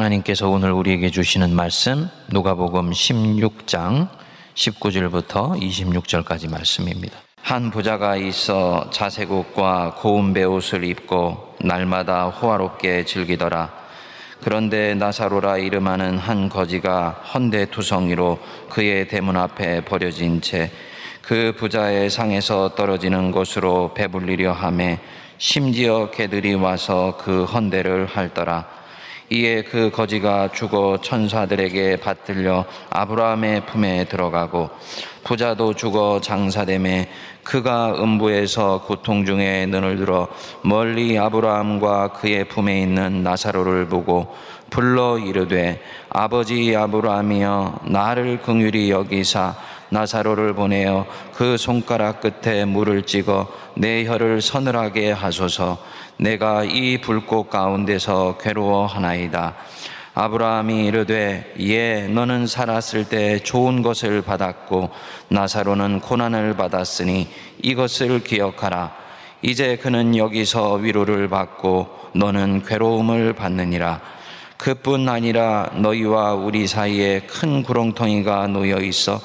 하나님께서 오늘 우리에게 주시는 말씀 누가복음 16장 19절부터 26절까지 말씀입니다. 한 부자가 있어 자세국과 고운 배옷을 입고 날마다 호화롭게 즐기더라. 그런데 나사로라 이름하는 한 거지가 헌데 투성이로 그의 대문 앞에 버려진 채 그 부자의 상에서 떨어지는 곳으로 배불리려 함에 심지어 개들이 와서 그 헌대를 핥더라. 이에 그 거지가 죽어 천사들에게 받들려 아브라함의 품에 들어가고 부자도 죽어 장사됨에 그가 음부에서 고통 중에 눈을 들어 멀리 아브라함과 그의 품에 있는 나사로를 보고 불러 이르되 아버지 아브라함이여 나를 긍휼히 여기사 나사로를 보내어 그 손가락 끝에 물을 찍어 내 혀를 서늘하게 하소서. 내가 이 불꽃 가운데서 괴로워하나이다. 아브라함이 이르되 예 너는 살았을 때 좋은 것을 받았고 나사로는 고난을 받았으니 이것을 기억하라. 이제 그는 여기서 위로를 받고 너는 괴로움을 받느니라 그뿐 아니라 너희와 우리 사이에 큰 구렁텅이가 놓여 있어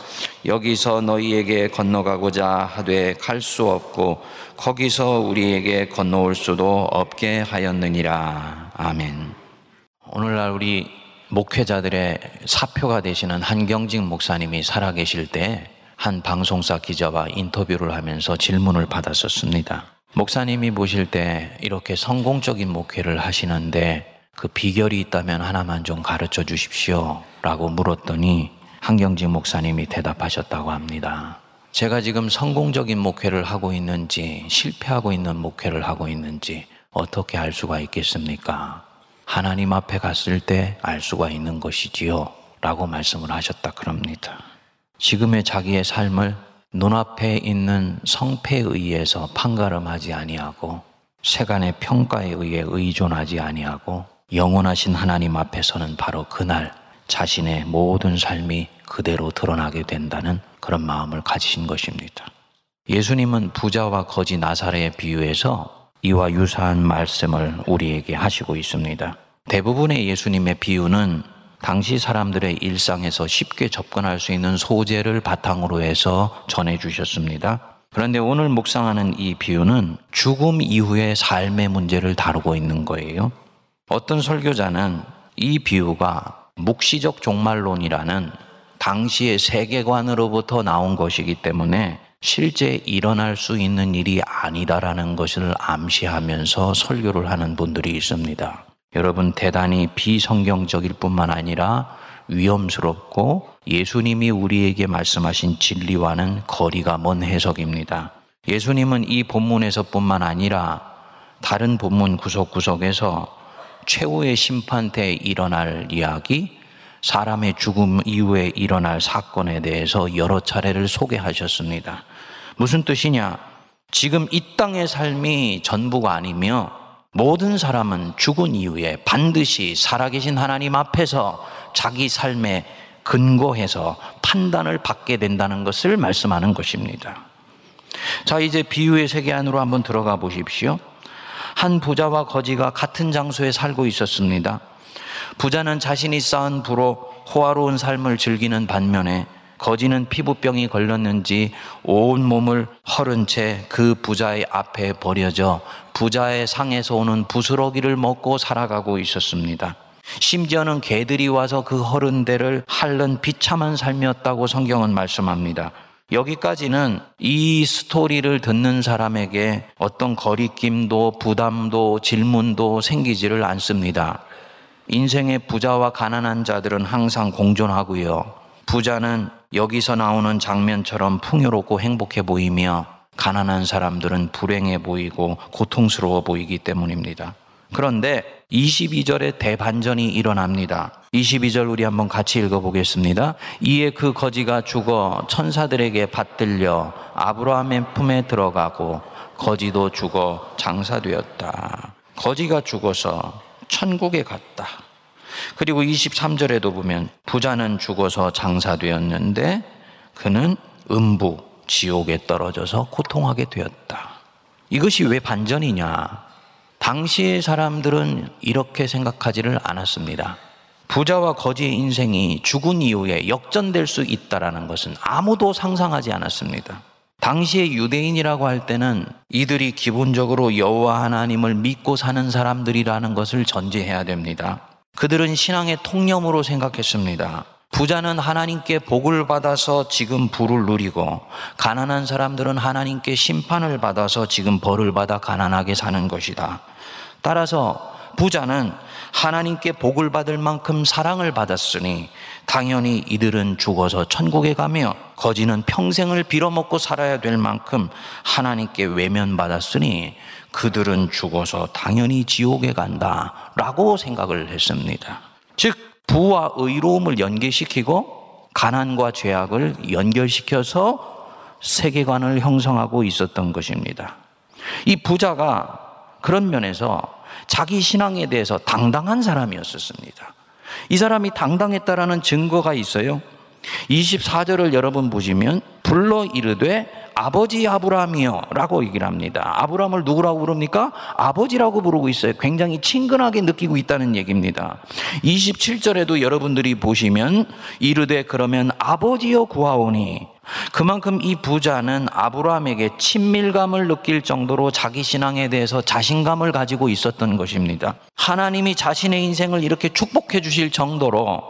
여기서 너희에게 건너가고자 하되 갈 수 없고 거기서 우리에게 건너올 수도 없게 하였느니라. 아멘. 오늘날 우리 목회자들의 사표가 되시는 한경직 목사님이 살아계실 때 한 방송사 기자와 인터뷰를 하면서 질문을 받았었습니다. 목사님이 보실 때 이렇게 성공적인 목회를 하시는데 그 비결이 있다면 하나만 좀 가르쳐 주십시오. 라고 물었더니 한경직 목사님이 대답하셨다고 합니다. 제가 지금 성공적인 목회를 하고 있는지 실패하고 있는 목회를 하고 있는지 어떻게 알 수가 있겠습니까? 하나님 앞에 갔을 때 알 수가 있는 것이지요. 라고 말씀을 하셨다 그럽니다. 지금의 자기의 삶을 눈앞에 있는 성패에 의해서 판가름하지 아니하고 세간의 평가에 의해 의존하지 아니하고 영원하신 하나님 앞에서는 바로 그날 자신의 모든 삶이 그대로 드러나게 된다는 그런 마음을 가지신 것입니다. 예수님은 부자와 거지 나사렛의 비유에서 이와 유사한 말씀을 우리에게 하시고 있습니다. 대부분의 예수님의 비유는 당시 사람들의 일상에서 쉽게 접근할 수 있는 소재를 바탕으로 해서 전해 주셨습니다. 그런데 오늘 묵상하는 이 비유는 죽음 이후의 삶의 문제를 다루고 있는 거예요. 어떤 설교자는 이 비유가 묵시적 종말론이라는 당시의 세계관으로부터 나온 것이기 때문에 실제 일어날 수 있는 일이 아니다라는 것을 암시하면서 설교를 하는 분들이 있습니다. 여러분 대단히 비성경적일 뿐만 아니라 위험스럽고 예수님이 우리에게 말씀하신 진리와는 거리가 먼 해석입니다. 예수님은 이 본문에서 뿐만 아니라 다른 본문 구석구석에서 최후의 심판 때 일어날 이야기, 사람의 죽음 이후에 일어날 사건에 대해서 여러 차례를 소개하셨습니다. 무슨 뜻이냐? 지금 이 땅의 삶이 전부가 아니며 모든 사람은 죽은 이후에 반드시 살아계신 하나님 앞에서 자기 삶에 근거해서 판단을 받게 된다는 것을 말씀하는 것입니다. 자, 이제 비유의 세계 안으로 한번 들어가 보십시오. 한 부자와 거지가 같은 장소에 살고 있었습니다. 부자는 자신이 쌓은 부로 호화로운 삶을 즐기는 반면에 거지는 피부병이 걸렸는지 온 몸을 헐은 채그 부자의 앞에 버려져 부자의 상에서 오는 부스러기를 먹고 살아가고 있었습니다. 심지어는 개들이 와서 그 헐은 데를 핥는 비참한 삶이었다고 성경은 말씀합니다. 여기까지는 이 스토리를 듣는 사람에게 어떤 거리낌도 부담도 질문도 생기지를 않습니다. 인생의 부자와 가난한 자들은 항상 공존하고요. 부자는 여기서 나오는 장면처럼 풍요롭고 행복해 보이며 가난한 사람들은 불행해 보이고 고통스러워 보이기 때문입니다. 그런데 22절에 대반전이 일어납니다. 22절 우리 한번 같이 읽어보겠습니다. 이에 그 거지가 죽어 천사들에게 받들려 아브라함의 품에 들어가고 거지도 죽어 장사되었다. 거지가 죽어서 천국에 갔다. 그리고 23절에도 보면 부자는 죽어서 장사되었는데 그는 음부, 지옥에 떨어져서 고통하게 되었다. 이것이 왜 반전이냐? 당시의 사람들은 이렇게 생각하지를 않았습니다. 부자와 거지의 인생이 죽은 이후에 역전될 수 있다라는 것은 아무도 상상하지 않았습니다. 당시의 유대인이라고 할 때는 이들이 기본적으로 여호와 하나님을 믿고 사는 사람들이라는 것을 전제해야 됩니다. 그들은 신앙의 통념으로 생각했습니다. 부자는 하나님께 복을 받아서 지금 부를 누리고 가난한 사람들은 하나님께 심판을 받아서 지금 벌을 받아 가난하게 사는 것이다. 따라서 부자는 하나님께 복을 받을 만큼 사랑을 받았으니 당연히 이들은 죽어서 천국에 가며 거지는 평생을 빌어먹고 살아야 될 만큼 하나님께 외면받았으니 그들은 죽어서 당연히 지옥에 간다 라고 생각을 했습니다. 즉, 부와 의로움을 연계시키고 가난과 죄악을 연결시켜서 세계관을 형성하고 있었던 것입니다. 이 부자가 그런 면에서 자기 신앙에 대해서 당당한 사람이었었습니다. 이 사람이 당당했다라는 증거가 있어요. 24절을 여러분 보시면 불러 이르되 아버지 아브라함이요 라고 얘기를 합니다. 아브라함을 누구라고 부릅니까? 아버지라고 부르고 있어요. 굉장히 친근하게 느끼고 있다는 얘기입니다. 27절에도 여러분들이 보시면 이르되 그러면 아버지여 구하오니 그만큼 이 부자는 아브라함에게 친밀감을 느낄 정도로 자기 신앙에 대해서 자신감을 가지고 있었던 것입니다. 하나님이 자신의 인생을 이렇게 축복해 주실 정도로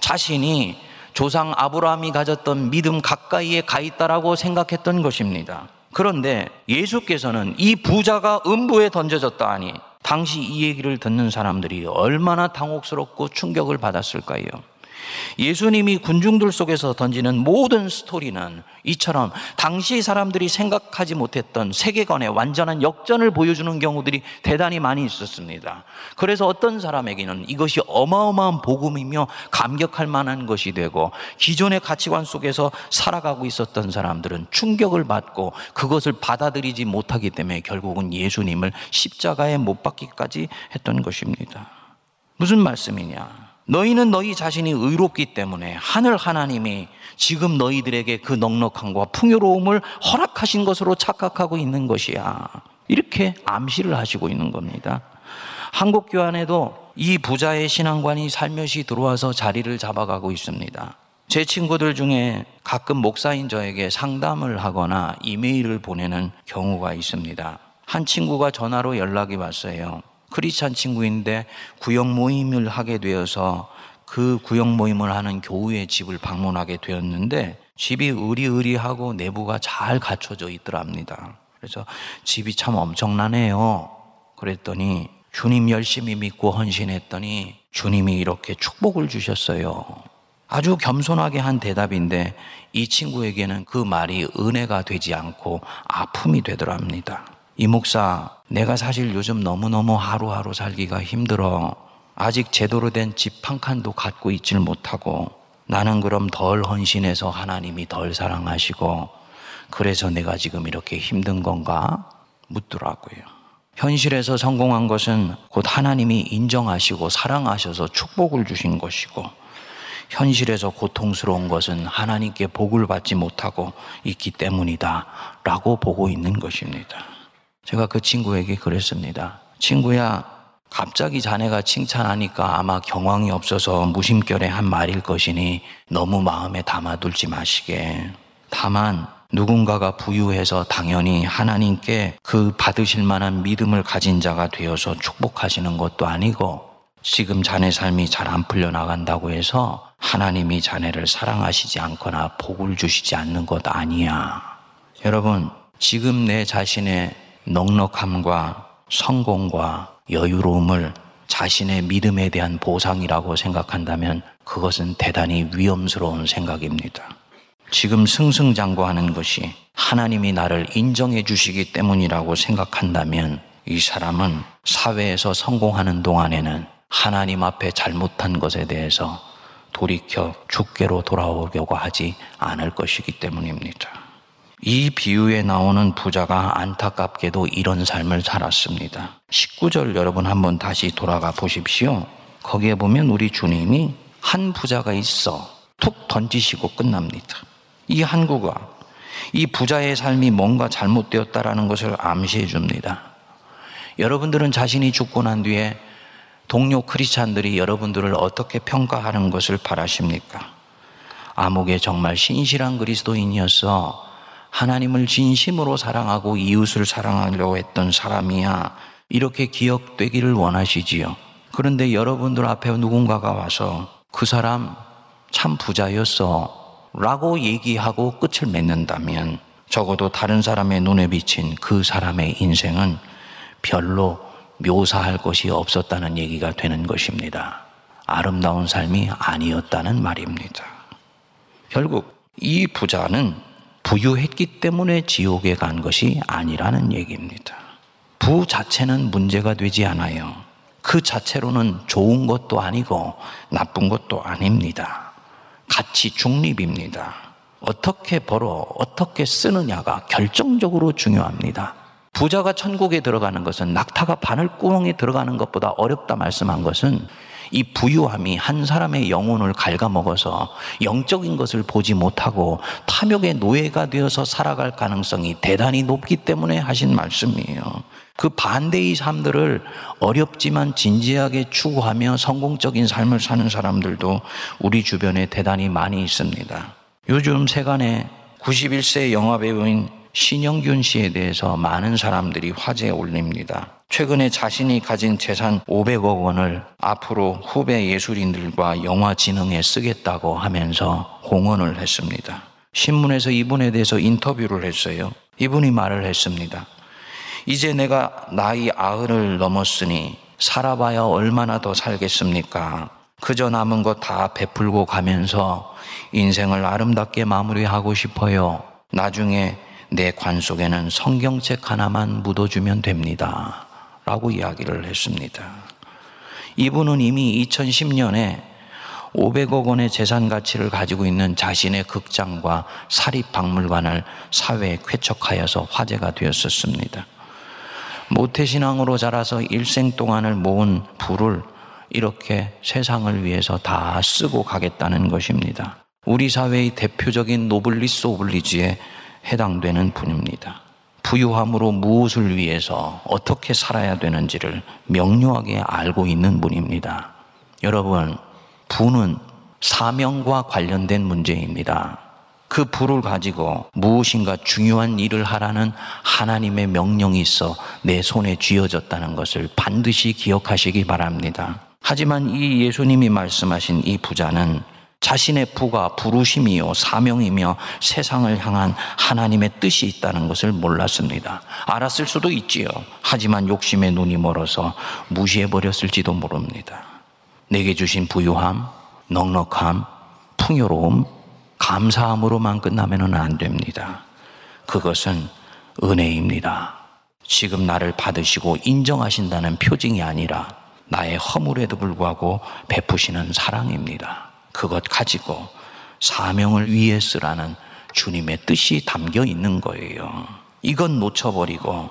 자신이 조상 아브라함이 가졌던 믿음 가까이에 가 있다라고 생각했던 것입니다. 그런데 예수께서는 이 부자가 음부에 던져졌다 하니 당시 이 얘기를 듣는 사람들이 얼마나 당혹스럽고 충격을 받았을까요? 예수님이 군중들 속에서 던지는 모든 스토리는 이처럼 당시 사람들이 생각하지 못했던 세계관의 완전한 역전을 보여주는 경우들이 대단히 많이 있었습니다. 그래서 어떤 사람에게는 이것이 어마어마한 복음이며 감격할 만한 것이 되고 기존의 가치관 속에서 살아가고 있었던 사람들은 충격을 받고 그것을 받아들이지 못하기 때문에 결국은 예수님을 십자가에 못 박기까지 했던 것입니다. 무슨 말씀이냐? 너희는 너희 자신이 의롭기 때문에 하늘 하나님이 지금 너희들에게 그 넉넉함과 풍요로움을 허락하신 것으로 착각하고 있는 것이야. 이렇게 암시를 하시고 있는 겁니다. 한국 교환에도 이 부자의 신앙관이 살며시 들어와서 자리를 잡아가고 있습니다. 제 친구들 중에 가끔 목사인 저에게 상담을 하거나 이메일을 보내는 경우가 있습니다. 한 친구가 전화로 연락이 왔어요. 크리스찬 친구인데 구역 모임을 하게 되어서 그 구역 모임을 하는 교우의 집을 방문하게 되었는데 집이 의리의리하고 내부가 잘 갖춰져 있더랍니다. 그래서 집이 참 엄청나네요. 그랬더니 주님 열심히 믿고 헌신했더니 주님이 이렇게 축복을 주셨어요. 아주 겸손하게 한 대답인데 이 친구에게는 그 말이 은혜가 되지 않고 아픔이 되더랍니다. 이 목사, 내가 사실 요즘 너무너무 하루하루 살기가 힘들어. 아직 제대로 된 집 한 칸도 갖고 있질 못하고 나는 그럼 덜 헌신해서 하나님이 덜 사랑하시고 그래서 내가 지금 이렇게 힘든 건가? 묻더라고요. 현실에서 성공한 것은 곧 하나님이 인정하시고 사랑하셔서 축복을 주신 것이고 현실에서 고통스러운 것은 하나님께 복을 받지 못하고 있기 때문이다 라고 보고 있는 것입니다. 제가 그 친구에게 그랬습니다. 친구야, 갑자기 자네가 칭찬하니까 아마 경황이 없어서 무심결에 한 말일 것이니 너무 마음에 담아둘지 마시게. 다만 누군가가 부유해서 당연히 하나님께 그 받으실 만한 믿음을 가진 자가 되어서 축복하시는 것도 아니고 지금 자네 삶이 잘 안 풀려 나간다고 해서 하나님이 자네를 사랑하시지 않거나 복을 주시지 않는 것 아니야. 여러분, 지금 내 자신의 넉넉함과 성공과 여유로움을 자신의 믿음에 대한 보상이라고 생각한다면 그것은 대단히 위험스러운 생각입니다. 지금 승승장구하는 것이 하나님이 나를 인정해 주시기 때문이라고 생각한다면 이 사람은 사회에서 성공하는 동안에는 하나님 앞에 잘못한 것에 대해서 돌이켜 죽게로 돌아오려고 하지 않을 것이기 때문입니다. 이 비유에 나오는 부자가 안타깝게도 이런 삶을 살았습니다. 19절 여러분 한번 다시 돌아가 보십시오. 거기에 보면 우리 주님이 한 부자가 있어 툭 던지시고 끝납니다. 이 한구가 이 부자의 삶이 뭔가 잘못되었다라는 것을 암시해 줍니다. 여러분들은 자신이 죽고 난 뒤에 동료 크리스찬들이 여러분들을 어떻게 평가하는 것을 바라십니까? 아무개 정말 신실한 그리스도인이었어. 하나님을 진심으로 사랑하고 이웃을 사랑하려고 했던 사람이야. 이렇게 기억되기를 원하시지요. 그런데 여러분들 앞에 누군가가 와서 그 사람 참 부자였어. 라고 얘기하고 끝을 맺는다면 적어도 다른 사람의 눈에 비친 그 사람의 인생은 별로 묘사할 것이 없었다는 얘기가 되는 것입니다. 아름다운 삶이 아니었다는 말입니다. 결국 이 부자는 부유했기 때문에 지옥에 간 것이 아니라는 얘기입니다. 부 자체는 문제가 되지 않아요. 그 자체로는 좋은 것도 아니고 나쁜 것도 아닙니다. 가치 중립입니다. 어떻게 벌어, 어떻게 쓰느냐가 결정적으로 중요합니다. 부자가 천국에 들어가는 것은 낙타가 바늘구멍에 들어가는 것보다 어렵다 말씀한 것은 이 부유함이 한 사람의 영혼을 갉아먹어서 영적인 것을 보지 못하고 탐욕의 노예가 되어서 살아갈 가능성이 대단히 높기 때문에 하신 말씀이에요. 그 반대의 삶들을 어렵지만 진지하게 추구하며 성공적인 삶을 사는 사람들도 우리 주변에 대단히 많이 있습니다. 요즘 세간에 91세 영화배우인 신영균 씨에 대해서 많은 사람들이 화제에 올립니다. 최근에 자신이 가진 재산 500억 원을 앞으로 후배 예술인들과 영화 진흥에 쓰겠다고 하면서 공언을 했습니다. 신문에서 이분에 대해서 인터뷰를 했어요. 이분이 말을 했습니다. 이제 내가 나이 아흔을 넘었으니 살아봐야 얼마나 더 살겠습니까? 그저 남은 것 다 베풀고 가면서 인생을 아름답게 마무리하고 싶어요. 나중에 내 관 속에는 성경책 하나만 묻어주면 됩니다. 라고 이야기를 했습니다. 이분은 이미 2010년에 500억 원의 재산 가치를 가지고 있는 자신의 극장과 사립박물관을 사회에 쾌척하여서 화제가 되었었습니다. 모태신앙으로 자라서 일생 동안을 모은 부를 이렇게 세상을 위해서 다 쓰고 가겠다는 것입니다. 우리 사회의 대표적인 노블리스 오블리지에 해당되는 분입니다. 부유함으로 무엇을 위해서 어떻게 살아야 되는지를 명료하게 알고 있는 분입니다. 여러분, 부는 사명과 관련된 문제입니다. 그 부를 가지고 무엇인가 중요한 일을 하라는 하나님의 명령이 있어 내 손에 쥐어졌다는 것을 반드시 기억하시기 바랍니다. 하지만 이 예수님이 말씀하신 이 부자는 자신의 부가 부르심이요 사명이며 세상을 향한 하나님의 뜻이 있다는 것을 몰랐습니다. 알았을 수도 있지요. 하지만 욕심에 눈이 멀어서 무시해 버렸을지도 모릅니다. 내게 주신 부유함, 넉넉함, 풍요로움, 감사함으로만 끝나면 안 됩니다. 그것은 은혜입니다. 지금 나를 받으시고 인정하신다는 표징이 아니라 나의 허물에도 불구하고 베푸시는 사랑입니다. 그것 가지고 사명을 위해 쓰라는 주님의 뜻이 담겨 있는 거예요. 이건 놓쳐버리고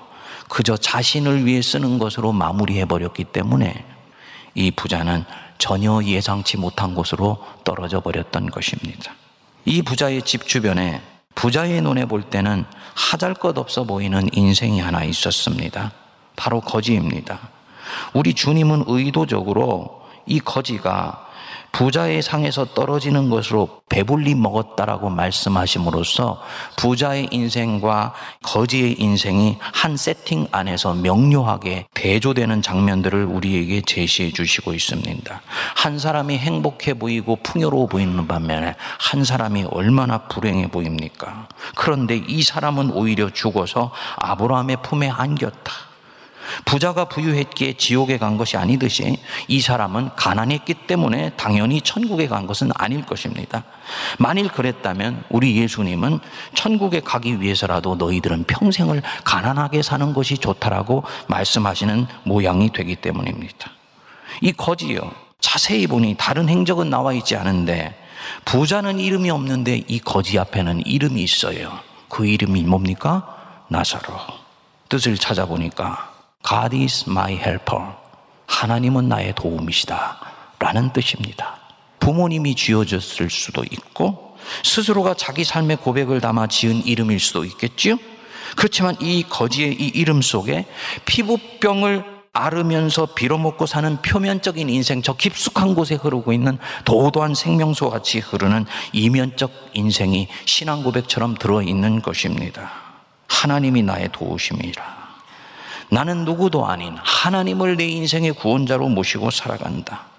그저 자신을 위해 쓰는 것으로 마무리해 버렸기 때문에 이 부자는 전혀 예상치 못한 곳으로 떨어져 버렸던 것입니다. 이 부자의 집 주변에 부자의 눈에 볼 때는 하잘 것 없어 보이는 인생이 하나 있었습니다. 바로 거지입니다. 우리 주님은 의도적으로 이 거지가 부자의 상에서 떨어지는 것으로 배불리 먹었다라고 말씀하심으로써 부자의 인생과 거지의 인생이 한 세팅 안에서 명료하게 대조되는 장면들을 우리에게 제시해 주시고 있습니다. 한 사람이 행복해 보이고 풍요로워 보이는 반면에 한 사람이 얼마나 불행해 보입니까? 그런데 이 사람은 오히려 죽어서 아브라함의 품에 안겼다. 부자가 부유했기에 지옥에 간 것이 아니듯이 이 사람은 가난했기 때문에 당연히 천국에 간 것은 아닐 것입니다. 만일 그랬다면 우리 예수님은 천국에 가기 위해서라도 너희들은 평생을 가난하게 사는 것이 좋다라고 말씀하시는 모양이 되기 때문입니다. 이 거지요. 자세히 보니 다른 행적은 나와 있지 않은데 부자는 이름이 없는데 이 거지 앞에는 이름이 있어요. 그 이름이 뭡니까? 나사로. 뜻을 찾아보니까 God is my helper. 하나님은 나의 도움이시다. 라는 뜻입니다. 부모님이 지어졌을 수도 있고, 스스로가 자기 삶의 고백을 담아 지은 이름일 수도 있겠지요? 그렇지만 이 거지의 이 이름 속에 피부병을 앓으면서 빌어먹고 사는 표면적인 인생, 저 깊숙한 곳에 흐르고 있는 도도한 생명수 같이 흐르는 이면적 인생이 신앙 고백처럼 들어있는 것입니다. 하나님이 나의 도우심이라. 나는 누구도 아닌 하나님을 내 인생의 구원자로 모시고 살아간다.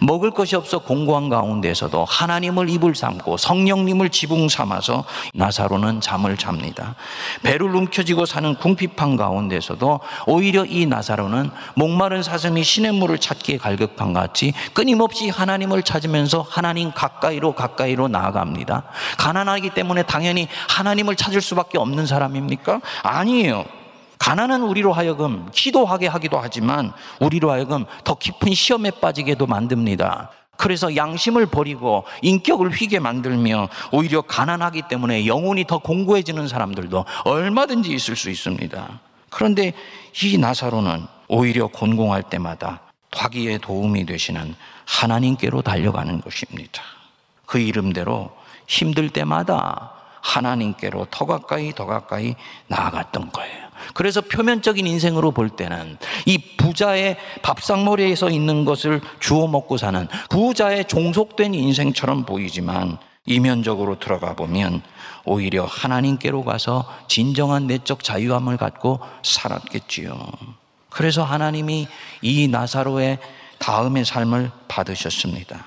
먹을 것이 없어 공고한 가운데서도 하나님을 입을 삼고 성령님을 지붕 삼아서 나사로는 잠을 잡니다. 배를 움켜쥐고 사는 궁핍한 가운데서도 오히려 이 나사로는 목마른 사슴이 신의 물을 찾기에 갈급한 같이 끊임없이 하나님을 찾으면서 하나님 가까이로 가까이로 나아갑니다. 가난하기 때문에 당연히 하나님을 찾을 수밖에 없는 사람입니까? 아니에요. 가난은 우리로 하여금 기도하게 하기도 하지만 우리로 하여금 더 깊은 시험에 빠지게도 만듭니다. 그래서 양심을 버리고 인격을 휘게 만들며 오히려 가난하기 때문에 영혼이 더 공고해지는 사람들도 얼마든지 있을 수 있습니다. 그런데 이 나사로는 오히려 곤공할 때마다 화기에 도움이 되시는 하나님께로 달려가는 것입니다. 그 이름대로 힘들 때마다 하나님께로 더 가까이 더 가까이 나아갔던 거예요. 그래서 표면적인 인생으로 볼 때는 이 부자의 밥상머리에서 있는 것을 주워 먹고 사는 부자의 종속된 인생처럼 보이지만 이면적으로 들어가 보면 오히려 하나님께로 가서 진정한 내적 자유함을 갖고 살았겠지요. 그래서 하나님이 이 나사로의 다음의 삶을 받으셨습니다.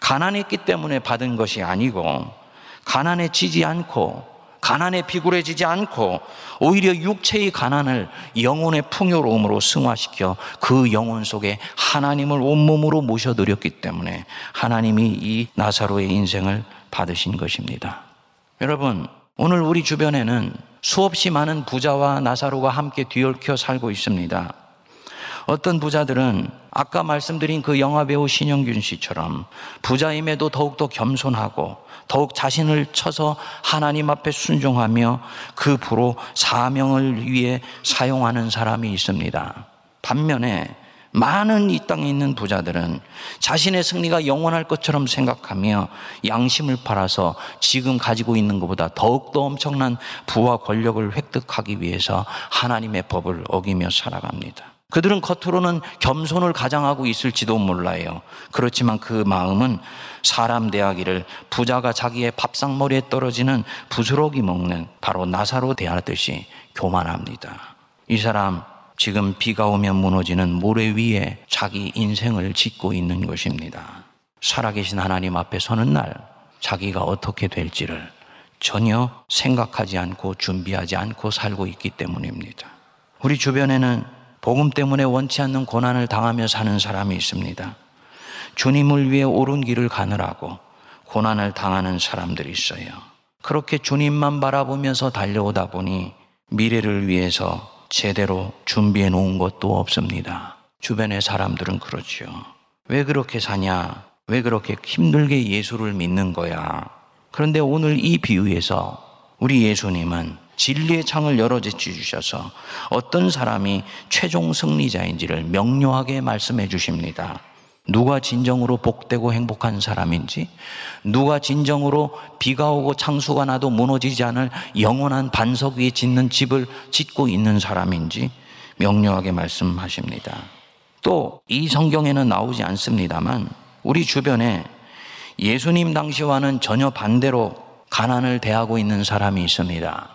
가난했기 때문에 받은 것이 아니고 가난해지지 않고 가난에 비굴해지지 않고 오히려 육체의 가난을 영혼의 풍요로움으로 승화시켜 그 영혼 속에 하나님을 온몸으로 모셔드렸기 때문에 하나님이 이 나사로의 인생을 받으신 것입니다. 여러분, 오늘 우리 주변에는 수없이 많은 부자와 나사로가 함께 뒤얽혀 살고 있습니다. 어떤 부자들은 아까 말씀드린 그 영화배우 신영균 씨처럼 부자임에도 더욱더 겸손하고 더욱 자신을 쳐서 하나님 앞에 순종하며 그 부로 사명을 위해 사용하는 사람이 있습니다. 반면에 많은 이 땅에 있는 부자들은 자신의 승리가 영원할 것처럼 생각하며 양심을 팔아서 지금 가지고 있는 것보다 더욱더 엄청난 부와 권력을 획득하기 위해서 하나님의 법을 어기며 살아갑니다. 그들은 겉으로는 겸손을 가장하고 있을지도 몰라요. 그렇지만 그 마음은 사람 대하기를 부자가 자기의 밥상머리에 떨어지는 부스러기 먹는 바로 나사로 대하듯이 교만합니다. 이 사람 지금 비가 오면 무너지는 모래 위에 자기 인생을 짓고 있는 것입니다. 살아계신 하나님 앞에 서는 날 자기가 어떻게 될지를 전혀 생각하지 않고 준비하지 않고 살고 있기 때문입니다. 우리 주변에는 복음 때문에 원치 않는 고난을 당하며 사는 사람이 있습니다. 주님을 위해 옳은 길을 가느라고 고난을 당하는 사람들이 있어요. 그렇게 주님만 바라보면서 달려오다 보니 미래를 위해서 제대로 준비해 놓은 것도 없습니다. 주변의 사람들은 그렇죠. 왜 그렇게 사냐? 왜 그렇게 힘들게 예수를 믿는 거야? 그런데 오늘 이 비유에서 우리 예수님은 진리의 창을 열어 주셔서 어떤 사람이 최종 승리자인지를 명료하게 말씀해 주십니다. 누가 진정으로 복되고 행복한 사람인지, 누가 진정으로 비가 오고 창수가 나도 무너지지 않을 영원한 반석 위에 짓는 집을 짓고 있는 사람인지 명료하게 말씀하십니다. 또 이 성경에는 나오지 않습니다만 우리 주변에 예수님 당시와는 전혀 반대로 가난을 대하고 있는 사람이 있습니다.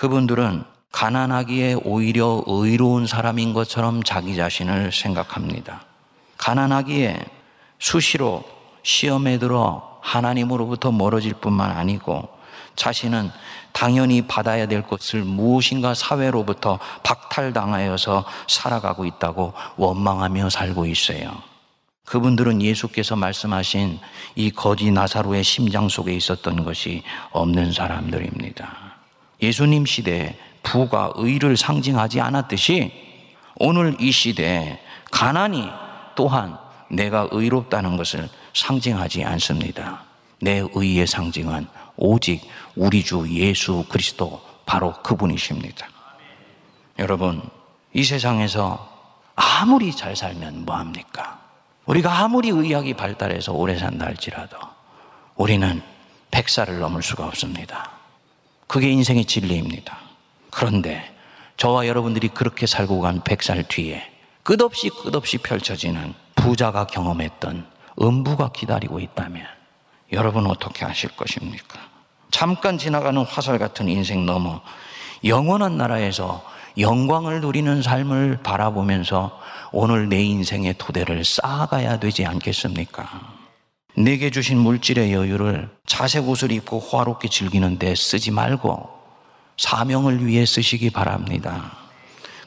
그분들은 가난하기에 오히려 의로운 사람인 것처럼 자기 자신을 생각합니다. 가난하기에 수시로 시험에 들어 하나님으로부터 멀어질 뿐만 아니고 자신은 당연히 받아야 될 것을 무엇인가 사회로부터 박탈당하여서 살아가고 있다고 원망하며 살고 있어요. 그분들은 예수께서 말씀하신 이 거지 나사로의 심장 속에 있었던 것이 없는 사람들입니다. 예수님 시대에 부가 의를 상징하지 않았듯이 오늘 이 시대에 가난이 또한 내가 의롭다는 것을 상징하지 않습니다. 내 의의 상징은 오직 우리 주 예수 그리스도 바로 그분이십니다. 여러분, 이 세상에서 아무리 잘 살면 뭐 합니까? 우리가 아무리 의학이 발달해서 오래 산다 할지라도 우리는 백살을 넘을 수가 없습니다. 그게 인생의 진리입니다. 그런데 저와 여러분들이 그렇게 살고 간 100살 뒤에 끝없이 끝없이 펼쳐지는 부자가 경험했던 음부가 기다리고 있다면 여러분 어떻게 하실 것입니까? 잠깐 지나가는 화살 같은 인생 넘어 영원한 나라에서 영광을 누리는 삶을 바라보면서 오늘 내 인생의 토대를 쌓아가야 되지 않겠습니까? 내게 주신 물질의 여유를 자색 옷을 입고 호화롭게 즐기는데 쓰지 말고 사명을 위해 쓰시기 바랍니다.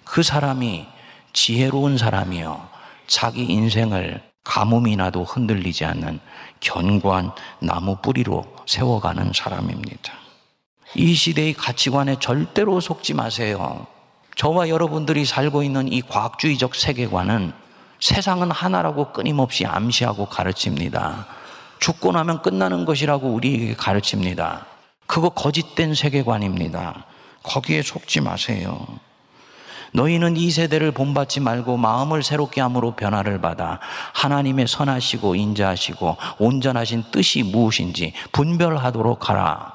그 사람이 지혜로운 사람이요. 자기 인생을 가뭄이 나도 흔들리지 않는 견고한 나무 뿌리로 세워가는 사람입니다. 이 시대의 가치관에 절대로 속지 마세요. 저와 여러분들이 살고 있는 이 과학주의적 세계관은 세상은 하나라고 끊임없이 암시하고 가르칩니다. 죽고 나면 끝나는 것이라고 우리에게 가르칩니다. 그거 거짓된 세계관입니다. 거기에 속지 마세요. 너희는 이 세대를 본받지 말고 마음을 새롭게 함으로 변화를 받아 하나님의 선하시고 인자하시고 온전하신 뜻이 무엇인지 분별하도록 하라.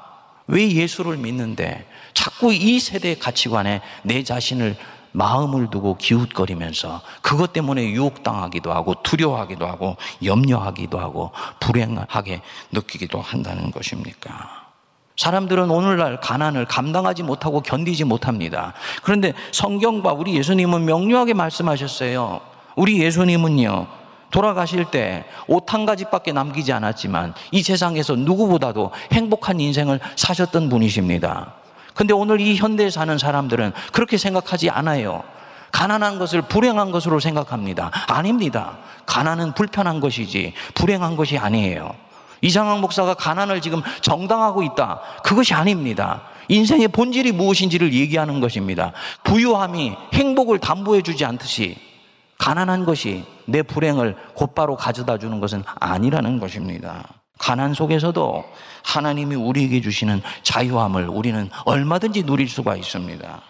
왜 예수를 믿는데 자꾸 이 세대의 가치관에 내 자신을 마음을 두고 기웃거리면서 그것 때문에 유혹당하기도 하고 두려워하기도 하고 염려하기도 하고 불행하게 느끼기도 한다는 것입니까? 사람들은 오늘날 가난을 감당하지 못하고 견디지 못합니다. 그런데 성경과 우리 예수님은 명료하게 말씀하셨어요. 우리 예수님은요, 돌아가실 때 옷 한 가지밖에 남기지 않았지만 이 세상에서 누구보다도 행복한 인생을 사셨던 분이십니다. 근데 오늘 이 현대에 사는 사람들은 그렇게 생각하지 않아요. 가난한 것을 불행한 것으로 생각합니다. 아닙니다. 가난은 불편한 것이지 불행한 것이 아니에요. 이상학 목사가 가난을 지금 정당하고 있다. 그것이 아닙니다. 인생의 본질이 무엇인지를 얘기하는 것입니다. 부유함이 행복을 담보해 주지 않듯이 가난한 것이 내 불행을 곧바로 가져다 주는 것은 아니라는 것입니다. 가난 속에서도 하나님이 우리에게 주시는 자유함을 우리는 얼마든지 누릴 수가 있습니다.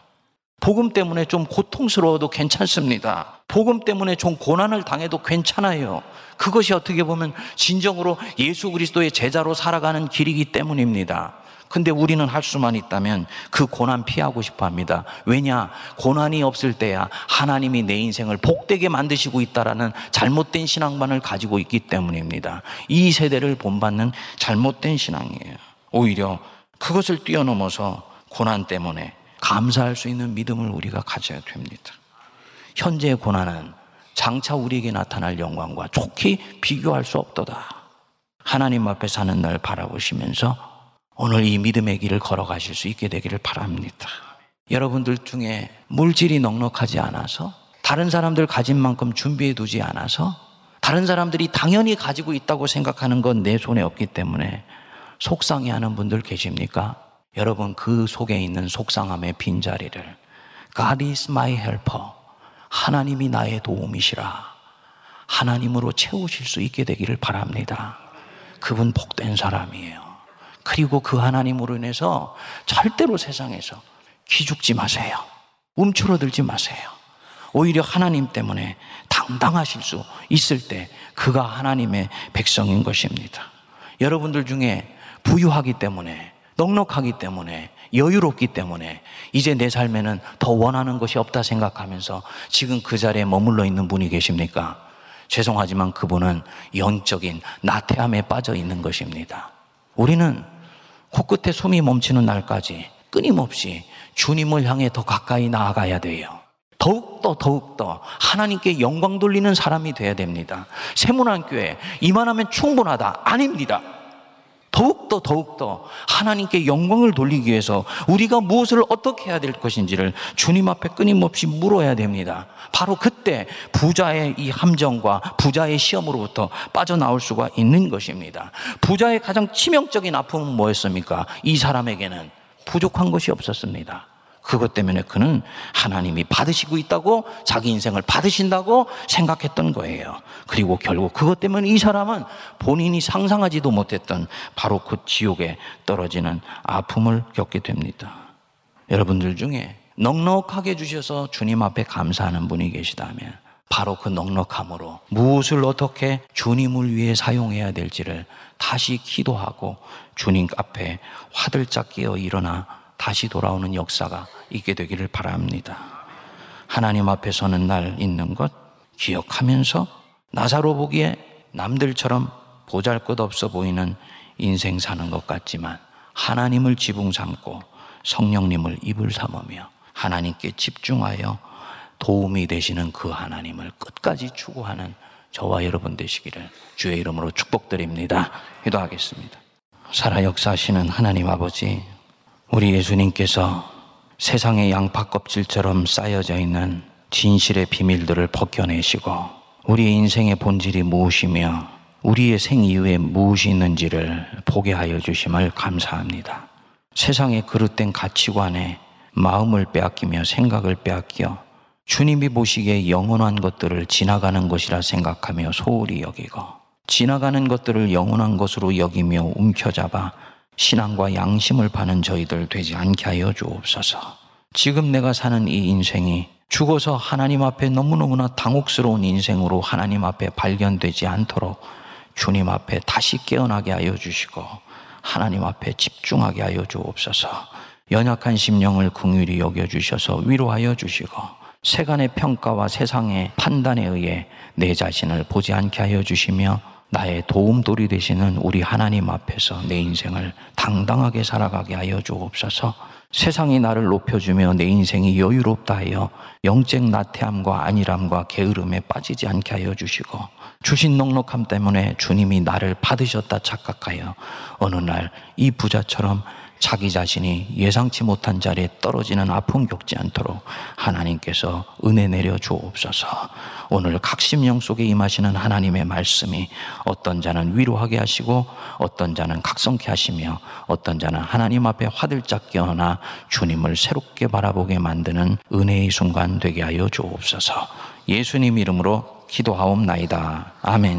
복음 때문에 좀 고통스러워도 괜찮습니다. 복음 때문에 좀 고난을 당해도 괜찮아요. 그것이 어떻게 보면 진정으로 예수 그리스도의 제자로 살아가는 길이기 때문입니다. 근데 우리는 할 수만 있다면 그 고난 피하고 싶어 합니다. 왜냐? 고난이 없을 때야 하나님이 내 인생을 복되게 만드시고 있다라는 잘못된 신앙만을 가지고 있기 때문입니다. 이 세대를 본받는 잘못된 신앙이에요. 오히려 그것을 뛰어넘어서 고난 때문에 감사할 수 있는 믿음을 우리가 가져야 됩니다. 현재의 고난은 장차 우리에게 나타날 영광과 좋게 비교할 수 없도다. 하나님 앞에 사는 날 바라보시면서 오늘 이 믿음의 길을 걸어가실 수 있게 되기를 바랍니다. 여러분들 중에 물질이 넉넉하지 않아서 다른 사람들 가진 만큼 준비해 두지 않아서 다른 사람들이 당연히 가지고 있다고 생각하는 건 내 손에 없기 때문에 속상해 하는 분들 계십니까? 여러분 그 속에 있는 속상함의 빈자리를 God is my helper. 하나님이 나의 도움이시라. 하나님으로 채우실 수 있게 되기를 바랍니다. 그분 복된 사람이에요. 그리고 그 하나님으로 인해서 절대로 세상에서 기죽지 마세요. 움츠러들지 마세요. 오히려 하나님 때문에 당당하실 수 있을 때 그가 하나님의 백성인 것입니다. 여러분들 중에 부유하기 때문에 넉넉하기 때문에 여유롭기 때문에 이제 내 삶에는 더 원하는 것이 없다 생각하면서 지금 그 자리에 머물러 있는 분이 계십니까? 죄송하지만 그분은 영적인 나태함에 빠져 있는 것입니다. 우리는 코끝에 숨이 멈추는 날까지 끊임없이 주님을 향해 더 가까이 나아가야 돼요. 더욱더 더욱더 하나님께 영광 돌리는 사람이 돼야 됩니다. 세문안교회 이만하면 충분하다. 아닙니다. 더욱더 더욱더 하나님께 영광을 돌리기 위해서 우리가 무엇을 어떻게 해야 될 것인지를 주님 앞에 끊임없이 물어야 됩니다. 바로 그때 부자의 이 함정과 부자의 시험으로부터 빠져나올 수가 있는 것입니다. 부자의 가장 치명적인 아픔은 뭐였습니까? 이 사람에게는 부족한 것이 없었습니다. 그것 때문에 그는 하나님이 받으시고 있다고 자기 인생을 받으신다고 생각했던 거예요. 그리고 결국 그것 때문에 이 사람은 본인이 상상하지도 못했던 바로 그 지옥에 떨어지는 아픔을 겪게 됩니다. 여러분들 중에 넉넉하게 주셔서 주님 앞에 감사하는 분이 계시다면 바로 그 넉넉함으로 무엇을 어떻게 주님을 위해 사용해야 될지를 다시 기도하고 주님 앞에 화들짝 깨어 일어나 다시 돌아오는 역사가 있게 되기를 바랍니다. 하나님 앞에 서는 날 있는 것 기억하면서 나사로 보기에 남들처럼 보잘 것 없어 보이는 인생 사는 것 같지만 하나님을 지붕 삼고 성령님을 입을 삼으며 하나님께 집중하여 도움이 되시는 그 하나님을 끝까지 추구하는 저와 여러분 되시기를 주의 이름으로 축복드립니다. 기도하겠습니다. 살아 역사하시는 하나님 아버지, 우리 예수님께서 세상의 양파 껍질처럼 쌓여져 있는 진실의 비밀들을 벗겨내시고 우리의 인생의 본질이 무엇이며 우리의 생 이후에 무엇이 있는지를 보게 하여 주심을 감사합니다. 세상의 그릇된 가치관에 마음을 빼앗기며 생각을 빼앗겨 주님이 보시기에 영원한 것들을 지나가는 것이라 생각하며 소홀히 여기고 지나가는 것들을 영원한 것으로 여기며 움켜잡아 신앙과 양심을 파는 저희들 되지 않게 하여 주옵소서. 지금 내가 사는 이 인생이 죽어서 하나님 앞에 너무너무나 당혹스러운 인생으로 하나님 앞에 발견되지 않도록 주님 앞에 다시 깨어나게 하여 주시고 하나님 앞에 집중하게 하여 주옵소서. 연약한 심령을 긍휼히 여겨 주셔서 위로하여 주시고 세간의 평가와 세상의 판단에 의해 내 자신을 보지 않게 하여 주시며 나의 도움돌이 되시는 우리 하나님 앞에서 내 인생을 당당하게 살아가게 하여 주옵소서. 세상이 나를 높여주며 내 인생이 여유롭다 하여 영적 나태함과 안일함과 게으름에 빠지지 않게 하여 주시고 주신 넉넉함 때문에 주님이 나를 받으셨다 착각하여 어느 날 이 부자처럼 자기 자신이 예상치 못한 자리에 떨어지는 아픔 겪지 않도록 하나님께서 은혜 내려 주옵소서. 오늘 각 심령 속에 임하시는 하나님의 말씀이 어떤 자는 위로하게 하시고 어떤 자는 각성케 하시며 어떤 자는 하나님 앞에 화들짝 깨어나 주님을 새롭게 바라보게 만드는 은혜의 순간 되게 하여 주옵소서. 예수님 이름으로 기도하옵나이다. 아멘.